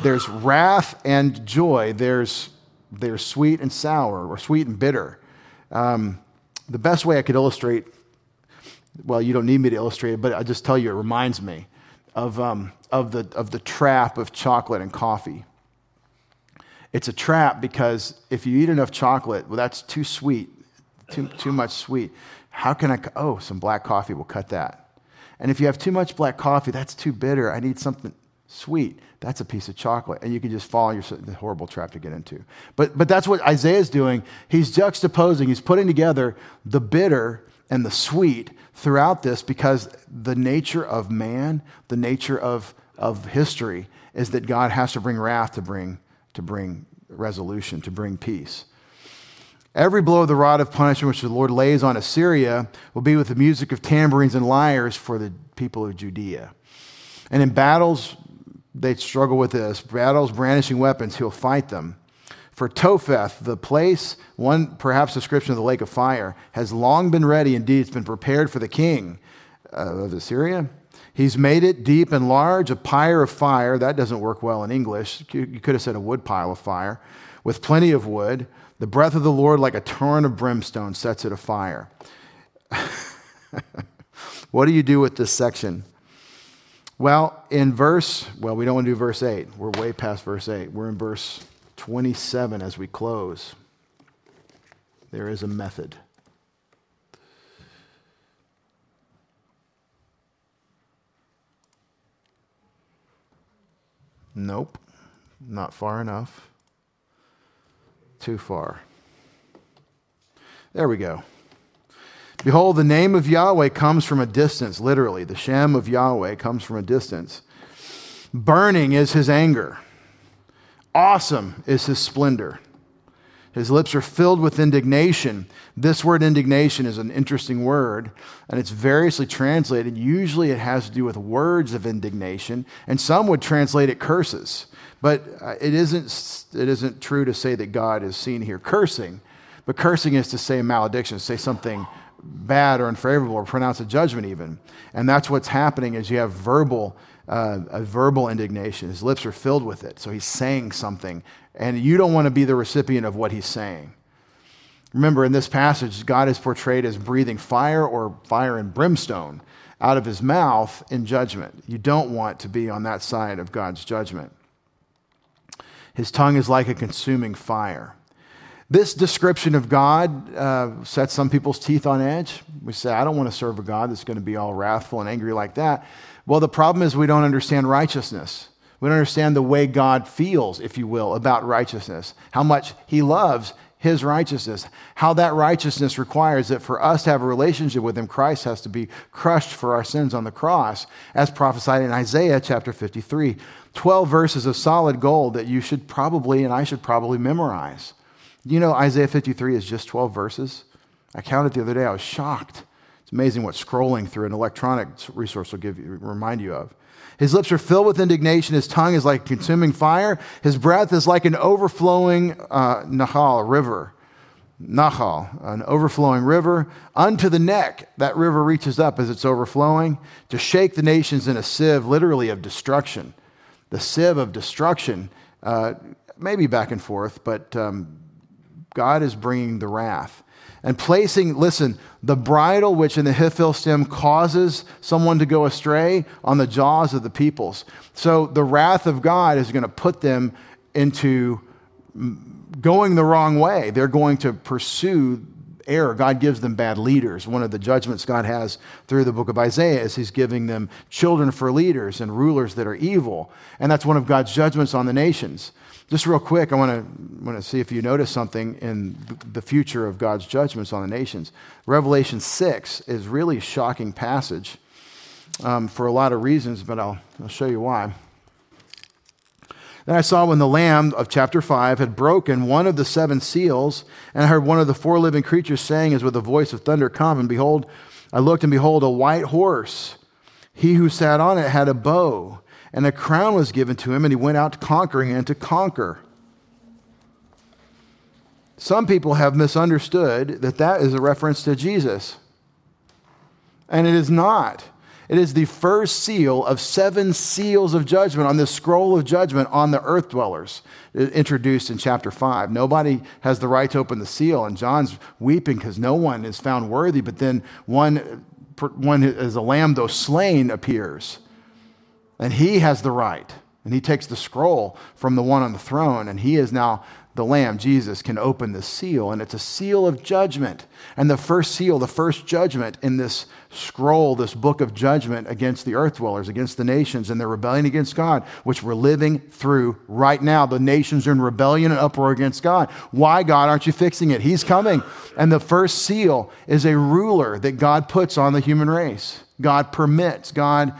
There's wrath and joy, there's, there's sweet and sour, or sweet and bitter. Um, the best way I could illustrate, well, you don't need me to illustrate it, but I'll just tell you, it reminds me of, um, of, the, of the trap of chocolate and coffee. It's a trap because if you eat enough chocolate, well, that's too sweet, too, too much sweet. How can I? Oh, some black coffee will cut that. And if you have too much black coffee, that's too bitter. I need something sweet. That's a piece of chocolate. And you can just fall in the horrible trap to get into. But, but that's what Isaiah is doing. He's juxtaposing, he's putting together the bitter and the sweet throughout this because the nature of man, the nature of, of history, is that God has to bring wrath to bring, to bring resolution, to bring peace. Every blow of the rod of punishment which the Lord lays on Assyria will be with the music of tambourines and lyres for the people of Judea. And in battles, they struggle with this. Battles, brandishing weapons, he'll fight them. For Topheth, the place, one perhaps description of the lake of fire, has long been ready. Indeed, it's been prepared for the king uh, of Assyria. He's made it deep and large, a pyre of fire. That doesn't work well in English. You could have said a wood pile of fire, with plenty of wood. The breath of the Lord, like a torrent of brimstone, sets it afire. what do you do with this section? Well, in verse, well, we don't want to do verse 8. We're way past verse 8. We're in verse 27 as we close. There is a method. Nope, not far enough. Too far. There we go. Behold, the name of Yahweh comes from a distance, literally. The Shem of Yahweh comes from a distance. Burning is his anger, awesome is his splendor. His lips are filled with indignation. This word indignation is an interesting word, and it's variously translated. Usually it has to do with words of indignation, and some would translate it curses. But uh, it isn't, it isn't true to say that God is seen here cursing, but cursing is to say malediction, say something bad or unfavorable or pronounce a judgment even. And that's what's happening is you have verbal, uh, a verbal indignation. His lips are filled with it. So he's saying something, and you don't want to be the recipient of what he's saying. Remember, in this passage, God is portrayed as breathing fire or fire and brimstone out of his mouth in judgment. You don't want to be on that side of God's judgment. His tongue is like a consuming fire. This description of God uh, sets some people's teeth on edge. We say, I don't want to serve a God that's going to be all wrathful and angry like that. Well, the problem is we don't understand righteousness. We don't understand the way God feels, if you will, about righteousness, how much He loves His righteousness, how that righteousness requires that for us to have a relationship with Him, Christ has to be crushed for our sins on the cross, as prophesied in Isaiah chapter 53. 12 verses of solid gold that you should probably and I should probably memorize. You know, Isaiah 53 is just 12 verses. I counted the other day. I was shocked. It's amazing what scrolling through an electronic resource will give you, remind you of. His lips are filled with indignation. His tongue is like consuming fire. His breath is like an overflowing uh, Nahal, river. Nahal, an overflowing river. Unto the neck, that river reaches up as it's overflowing to shake the nations in a sieve, literally of destruction. The sieve of destruction, uh, maybe back and forth, but um, God is bringing the wrath. And placing, listen, the bridle which in the Hiphil stem causes someone to go astray on the jaws of the peoples. So the wrath of God is going to put them into going the wrong way. They're going to pursue error. God gives them bad leaders. One of the judgments God has through the book of Isaiah is He's giving them children for leaders and rulers that are evil. And that's one of God's judgments on the nations. Just real quick, I want to, want to see if you notice something in the future of God's judgments on the nations. Revelation 6 is really a shocking passage um, for a lot of reasons, but I'll, I'll show you why. Then I saw when the Lamb of chapter 5 had broken one of the seven seals, and I heard one of the four living creatures saying, as with a voice of thunder, Come, and behold, I looked, and behold, a white horse. He who sat on it had a bow and a crown was given to him, and he went out conquering and to conquer. Some people have misunderstood that that is a reference to Jesus. And it is not. It is the first seal of seven seals of judgment on this scroll of judgment on the earth dwellers, uh, introduced in chapter 5. Nobody has the right to open the seal, and John's weeping because no one is found worthy, but then one, one as a lamb, though slain, appears. And he has the right. And he takes the scroll from the one on the throne, and he is now the Lamb, Jesus, can open the seal, and it's a seal of judgment. And the first seal, the first judgment in this scroll, this book of judgment against the earth dwellers, against the nations, and their rebellion against God, which we're living through right now. The nations are in rebellion and uproar against God. Why, God, aren't you fixing it? He's coming. And the first seal is a ruler that God puts on the human race. God permits, God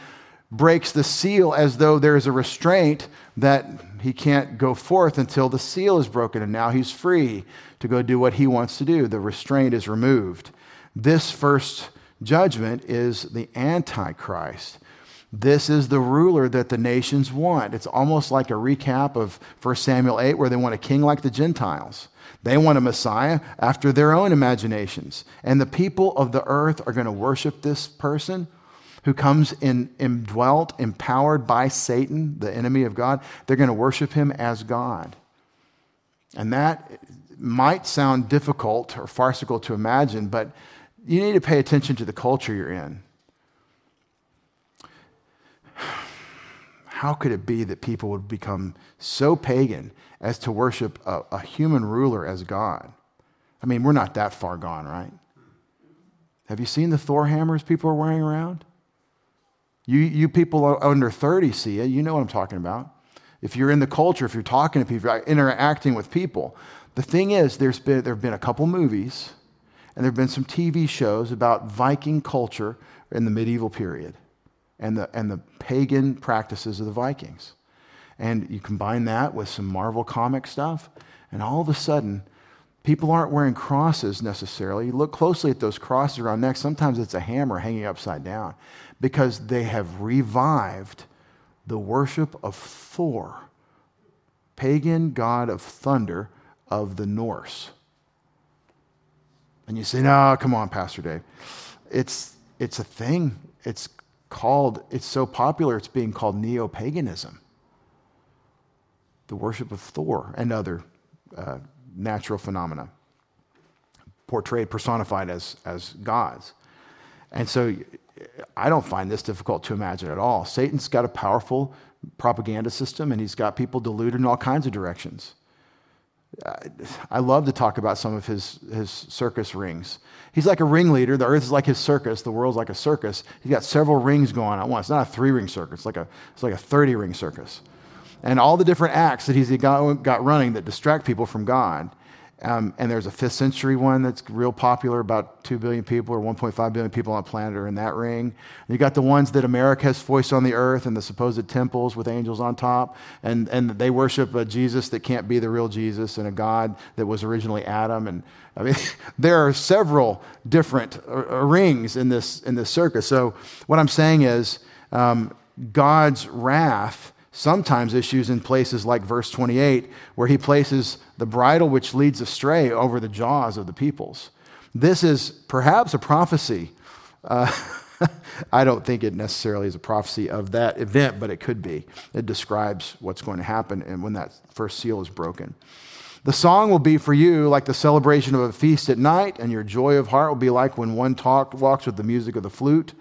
breaks the seal as though there is a restraint that he can't go forth until the seal is broken, and now he's free to go do what he wants to do. The restraint is removed. This first judgment is the Antichrist. This is the ruler that the nations want. It's almost like a recap of 1 Samuel 8, where they want a king like the Gentiles. They want a Messiah after their own imaginations. And the people of the earth are going to worship this person who comes in indwelt, empowered by Satan, the enemy of God, they're going to worship him as God. And that might sound difficult or farcical to imagine, but you need to pay attention to the culture you're in. How could it be that people would become so pagan as to worship a, a human ruler as God? I mean, we're not that far gone, right? Have you seen the Thor hammers people are wearing around? You, you people under 30 see it. You know what I'm talking about. If you're in the culture, if you're talking to people, interacting with people. The thing is, there's been, there have been a couple movies and there have been some TV shows about Viking culture in the medieval period and the, and the pagan practices of the Vikings. And you combine that with some Marvel comic stuff, and all of a sudden, people aren't wearing crosses necessarily. You look closely at those crosses around necks, sometimes it's a hammer hanging upside down because they have revived the worship of Thor, pagan god of thunder of the Norse. And you say, no, come on, Pastor Dave. It's, it's a thing. It's called, it's so popular, it's being called neo paganism. The worship of Thor and other uh, natural phenomena portrayed, personified as, as gods. And so I don't find this difficult to imagine at all. Satan's got a powerful propaganda system and he's got people deluded in all kinds of directions. I love to talk about some of his, his circus rings. He's like a ringleader. The earth is like his circus. The world's like a circus. He's got several rings going at once. It's not a three ring circus, it's like a, it's like a 30 ring circus. And all the different acts that he's got, got running that distract people from God. Um, and there's a fifth century one that's real popular. About 2 billion people or 1.5 billion people on the planet are in that ring. And you got the ones that America has foisted on the earth and the supposed temples with angels on top. And, and they worship a Jesus that can't be the real Jesus and a God that was originally Adam. And I mean, there are several different uh, uh, rings in this, in this circus. So what I'm saying is um, God's wrath sometimes issues in places like verse 28, where he places the bridle which leads astray over the jaws of the peoples. This is perhaps a prophecy. Uh, I don't think it necessarily is a prophecy of that event, but it could be. It describes what's going to happen and when that first seal is broken. The song will be for you like the celebration of a feast at night, and your joy of heart will be like when one talk, walks with the music of the flute.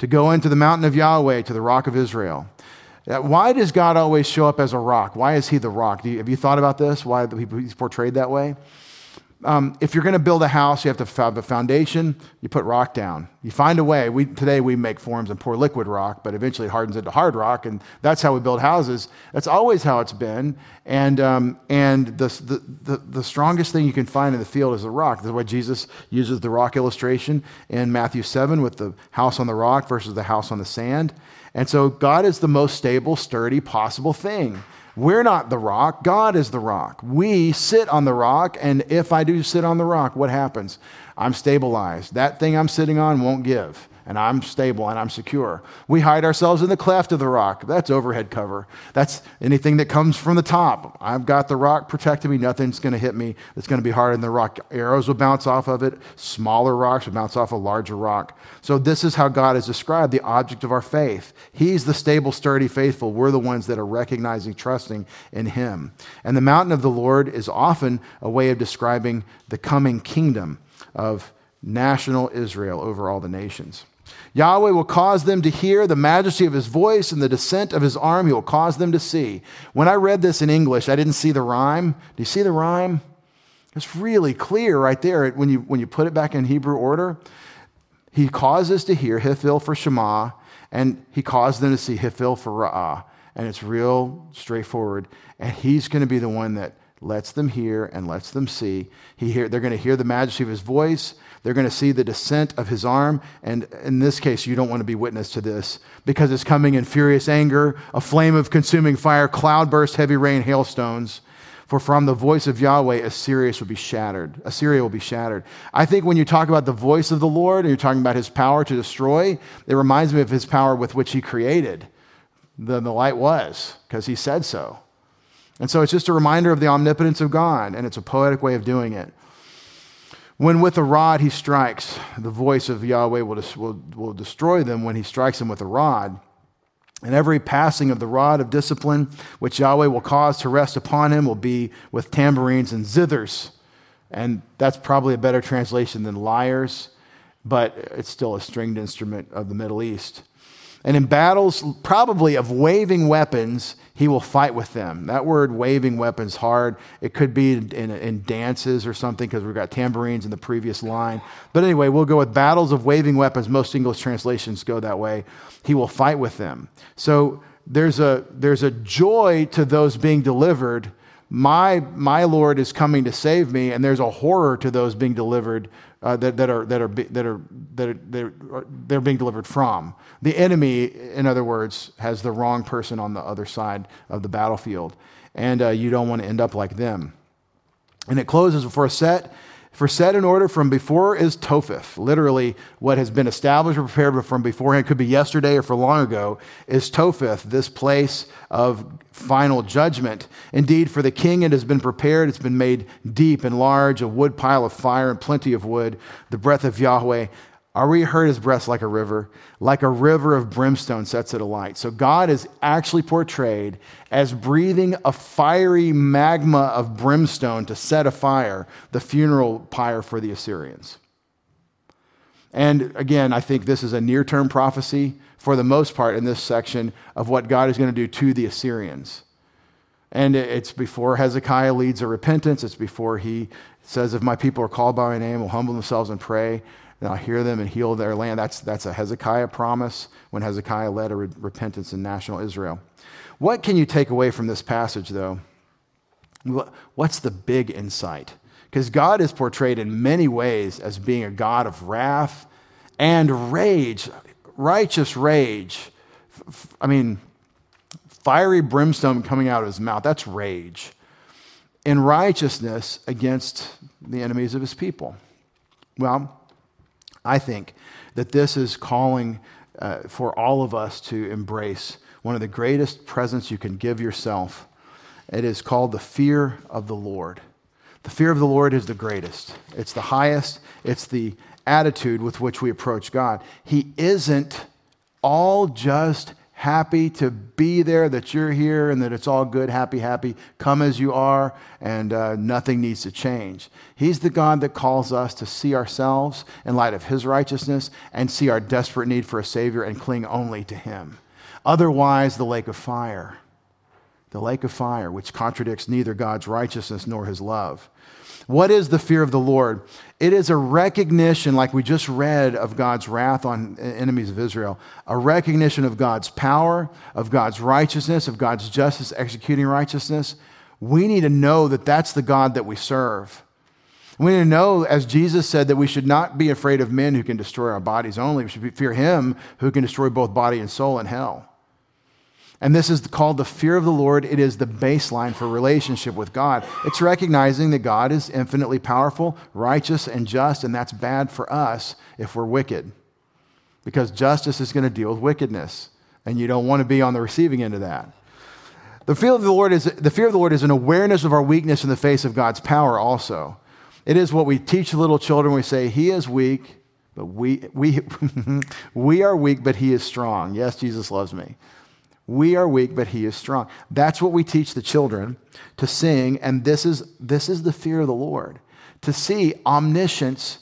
To go into the mountain of Yahweh, to the rock of Israel. Why does God always show up as a rock? Why is he the rock? Have you thought about this? Why he's portrayed that way? Um, if you're going to build a house, you have to have a foundation. You put rock down. You find a way. We, today we make forms and pour liquid rock, but eventually it hardens into hard rock, and that's how we build houses. That's always how it's been. And, um, and the, the, the, the strongest thing you can find in the field is a rock. That's why Jesus uses the rock illustration in Matthew 7 with the house on the rock versus the house on the sand. And so God is the most stable, sturdy possible thing. We're not the rock, God is the rock. We sit on the rock, and if I do sit on the rock, what happens? I'm stabilized. That thing I'm sitting on won't give. And I'm stable and I'm secure. We hide ourselves in the cleft of the rock. That's overhead cover. That's anything that comes from the top. I've got the rock protecting me. Nothing's going to hit me that's going to be harder than the rock. Arrows will bounce off of it. Smaller rocks will bounce off a larger rock. So this is how God has described the object of our faith. He's the stable, sturdy, faithful. We're the ones that are recognizing, trusting in Him. And the mountain of the Lord is often a way of describing the coming kingdom of national Israel over all the nations. Yahweh will cause them to hear the majesty of his voice and the descent of his arm. He will cause them to see. When I read this in English, I didn't see the rhyme. Do you see the rhyme? It's really clear right there when you, when you put it back in Hebrew order. He causes to hear Hifil for Shema, and he caused them to see Hifil for Ra'ah. And it's real straightforward. And he's going to be the one that lets them hear and lets them see. He hear, they're going to hear the majesty of his voice they're going to see the descent of his arm. And in this case, you don't want to be witness to this because it's coming in furious anger, a flame of consuming fire, cloudburst, heavy rain, hailstones. For from the voice of Yahweh, Assyria will be shattered. Assyria will be shattered. I think when you talk about the voice of the Lord and you're talking about his power to destroy, it reminds me of his power with which he created. Then the light was, because he said so. And so it's just a reminder of the omnipotence of God, and it's a poetic way of doing it. When with a rod he strikes, the voice of Yahweh will, will, will destroy them when he strikes them with a rod. And every passing of the rod of discipline, which Yahweh will cause to rest upon him, will be with tambourines and zithers. And that's probably a better translation than lyres, but it's still a stringed instrument of the Middle East. And in battles, probably of waving weapons, he will fight with them. That word waving weapons hard. It could be in, in, dances or something because we've got tambourines in the previous line. But anyway, we'll go with battles of waving weapons. Most English translations go that way. He will fight with them. So there's a, there's a joy to those being delivered. My, my Lord is coming to save me, and there's a horror to those being delivered uh, that, that, are, that, are, that, are, that, are, they're, they're being delivered from. The enemy, in other words, has the wrong person on the other side of the battlefield, and uh, you don't want to end up like them. And it closes for a set. For set in order from before is Topheth. Literally, what has been established or prepared from beforehand, could be yesterday or for long ago, is Topheth, this place of final judgment. Indeed, for the king it has been prepared, it's been made deep and large, a wood pile of fire and plenty of wood, the breath of Yahweh. Are we heard his breath like a river? Like a river of brimstone sets it alight. So God is actually portrayed as breathing a fiery magma of brimstone to set afire the funeral pyre for the Assyrians. And again, I think this is a near term prophecy for the most part in this section of what God is going to do to the Assyrians. And it's before Hezekiah leads a repentance. It's before he says, If my people are called by my name, will humble themselves and pray then I'll hear them and heal their land. That's, that's a Hezekiah promise when Hezekiah led a re- repentance in national Israel. What can you take away from this passage, though? What's the big insight? Because God is portrayed in many ways as being a God of wrath and rage, righteous rage. I mean, fiery brimstone coming out of his mouth, that's rage. In righteousness against the enemies of his people. Well, I think that this is calling uh, for all of us to embrace one of the greatest presents you can give yourself. It is called the fear of the Lord. The fear of the Lord is the greatest, it's the highest, it's the attitude with which we approach God. He isn't all just happy to be there, that you're here, and that it's all good, happy, happy. Come as you are, and uh, nothing needs to change. He's the God that calls us to see ourselves in light of His righteousness and see our desperate need for a Savior and cling only to Him. Otherwise, the lake of fire, the lake of fire, which contradicts neither God's righteousness nor His love. What is the fear of the Lord? It is a recognition, like we just read, of God's wrath on enemies of Israel, a recognition of God's power, of God's righteousness, of God's justice executing righteousness. We need to know that that's the God that we serve. We need to know, as Jesus said, that we should not be afraid of men who can destroy our bodies only. We should fear him who can destroy both body and soul in hell. And this is called the fear of the Lord. It is the baseline for relationship with God. It's recognizing that God is infinitely powerful, righteous, and just, and that's bad for us if we're wicked. because justice is going to deal with wickedness, and you don't want to be on the receiving end of that. The fear of the Lord is the fear of the Lord is an awareness of our weakness in the face of God's power also. It is what we teach little children. We say, He is weak, but we, we, we are weak, but He is strong. Yes, Jesus loves me. We are weak, but He is strong. That's what we teach the children to sing, and this is, this is the fear of the Lord. To see omniscience,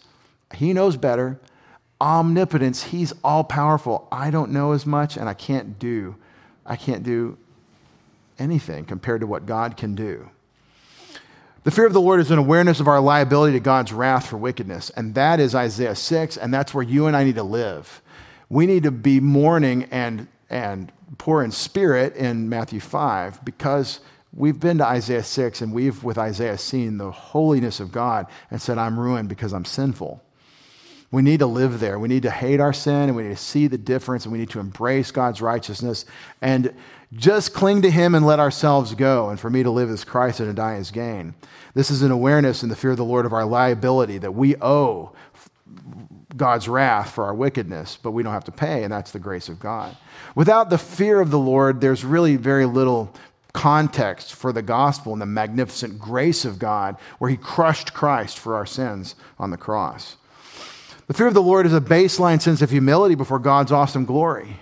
He knows better. Omnipotence, He's all powerful. I don't know as much, and I can't do. I can't do anything compared to what God can do. The fear of the Lord is an awareness of our liability to God's wrath for wickedness. And that is Isaiah 6, and that's where you and I need to live. We need to be mourning and, and poor in spirit in Matthew 5 because we've been to Isaiah 6 and we've, with Isaiah, seen the holiness of God and said, I'm ruined because I'm sinful. We need to live there. We need to hate our sin and we need to see the difference and we need to embrace God's righteousness and just cling to Him and let ourselves go. And for me to live as Christ and to die as gain. This is an awareness and the fear of the Lord of our liability that we owe God's wrath for our wickedness, but we don't have to pay, and that's the grace of God. Without the fear of the Lord, there's really very little context for the gospel and the magnificent grace of God, where He crushed Christ for our sins on the cross. The fear of the Lord is a baseline sense of humility before God's awesome glory.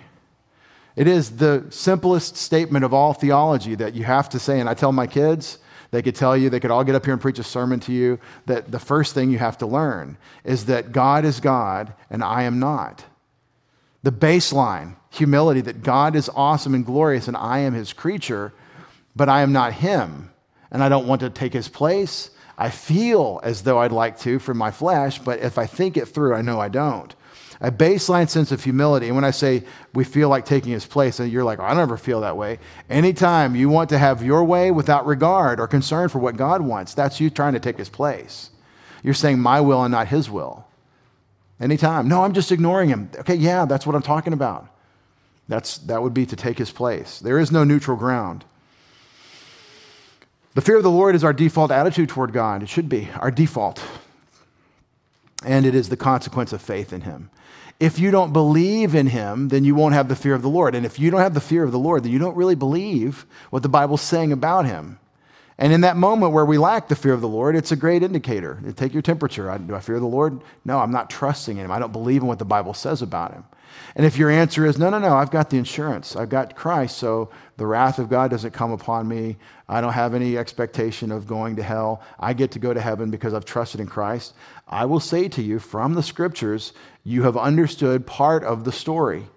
It is the simplest statement of all theology that you have to say. And I tell my kids, they could tell you, they could all get up here and preach a sermon to you, that the first thing you have to learn is that God is God and I am not. The baseline, humility, that God is awesome and glorious and I am his creature, but I am not him. And I don't want to take his place. I feel as though I'd like to from my flesh, but if I think it through, I know I don't a baseline sense of humility. And when I say we feel like taking his place, and you're like, oh, I never feel that way. Anytime you want to have your way without regard or concern for what God wants, that's you trying to take his place. You're saying my will and not his will. Anytime. No, I'm just ignoring him. Okay, yeah, that's what I'm talking about. That's, that would be to take his place. There is no neutral ground. The fear of the Lord is our default attitude toward God. It should be our default. And it is the consequence of faith in him. If you don't believe in him, then you won't have the fear of the Lord. And if you don't have the fear of the Lord, then you don't really believe what the Bible's saying about him. And in that moment where we lack the fear of the Lord, it's a great indicator. Take your temperature. Do I fear the Lord? No, I'm not trusting in him. I don't believe in what the Bible says about him. And if your answer is, no, no, no, I've got the insurance, I've got Christ, so the wrath of God doesn't come upon me. I don't have any expectation of going to hell. I get to go to heaven because I've trusted in Christ. I will say to you from the scriptures, you have understood part of the story.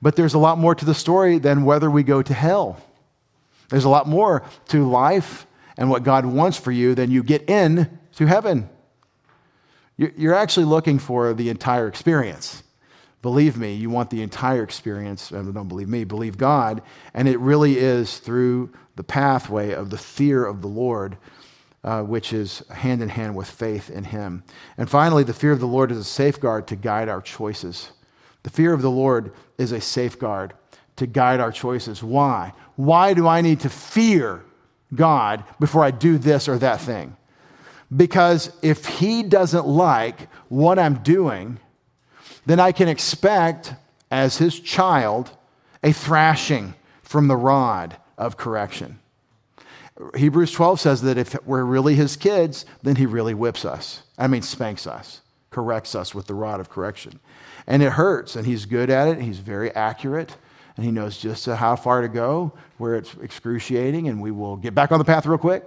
But there's a lot more to the story than whether we go to hell. There's a lot more to life and what God wants for you than you get in to heaven. You're actually looking for the entire experience. Believe me, you want the entire experience. Uh, Don't believe me, believe God. And it really is through the pathway of the fear of the Lord uh, which is hand in hand with faith in Him. And finally, the fear of the Lord is a safeguard to guide our choices. The fear of the Lord is a safeguard to guide our choices. Why? Why do I need to fear God before I do this or that thing? Because if He doesn't like what I'm doing, then I can expect, as His child, a thrashing from the rod of correction. Hebrews 12 says that if we're really his kids, then he really whips us. I mean, spanks us, corrects us with the rod of correction. And it hurts, and he's good at it. He's very accurate, and he knows just how far to go, where it's excruciating, and we will get back on the path real quick.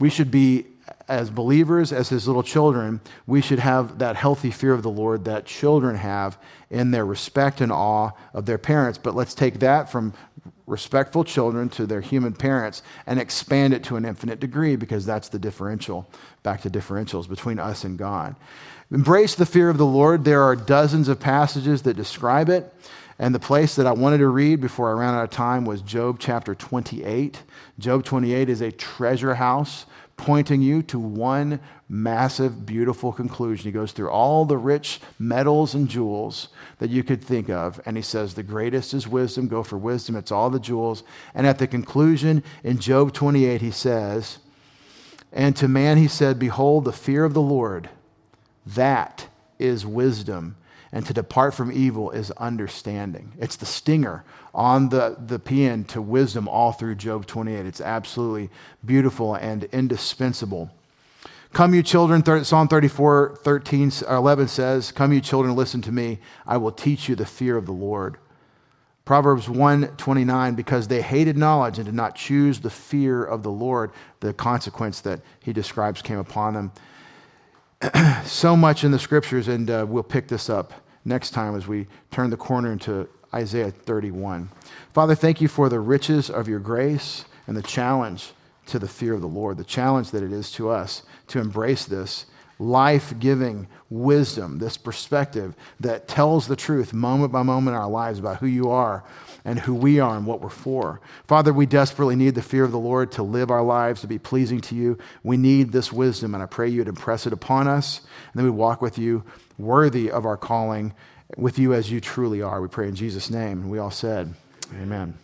We should be, as believers, as his little children, we should have that healthy fear of the Lord that children have in their respect and awe of their parents. But let's take that from respectful children to their human parents and expand it to an infinite degree because that's the differential, back to differentials between us and God. Embrace the fear of the Lord. There are dozens of passages that describe it. And the place that I wanted to read before I ran out of time was Job chapter 28. Job 28 is a treasure house pointing you to one massive, beautiful conclusion. He goes through all the rich metals and jewels that you could think of, and he says, The greatest is wisdom. Go for wisdom. It's all the jewels. And at the conclusion, in Job 28, he says, And to man he said, Behold, the fear of the Lord, that is wisdom and to depart from evil is understanding. It's the stinger on the, the pin to wisdom all through Job 28. It's absolutely beautiful and indispensable. Come, you children, Psalm 34, 13, 11 says, Come, you children, listen to me. I will teach you the fear of the Lord. Proverbs 129, because they hated knowledge and did not choose the fear of the Lord, the consequence that he describes came upon them. so much in the scriptures, and uh, we'll pick this up next time as we turn the corner into Isaiah 31. Father, thank you for the riches of your grace and the challenge to the fear of the Lord, the challenge that it is to us to embrace this life giving wisdom, this perspective that tells the truth moment by moment in our lives about who you are and who we are and what we're for. Father, we desperately need the fear of the Lord to live our lives, to be pleasing to you. We need this wisdom, and I pray you'd impress it upon us, and then we walk with you worthy of our calling, with you as you truly are. We pray in Jesus' name. And we all said, Amen.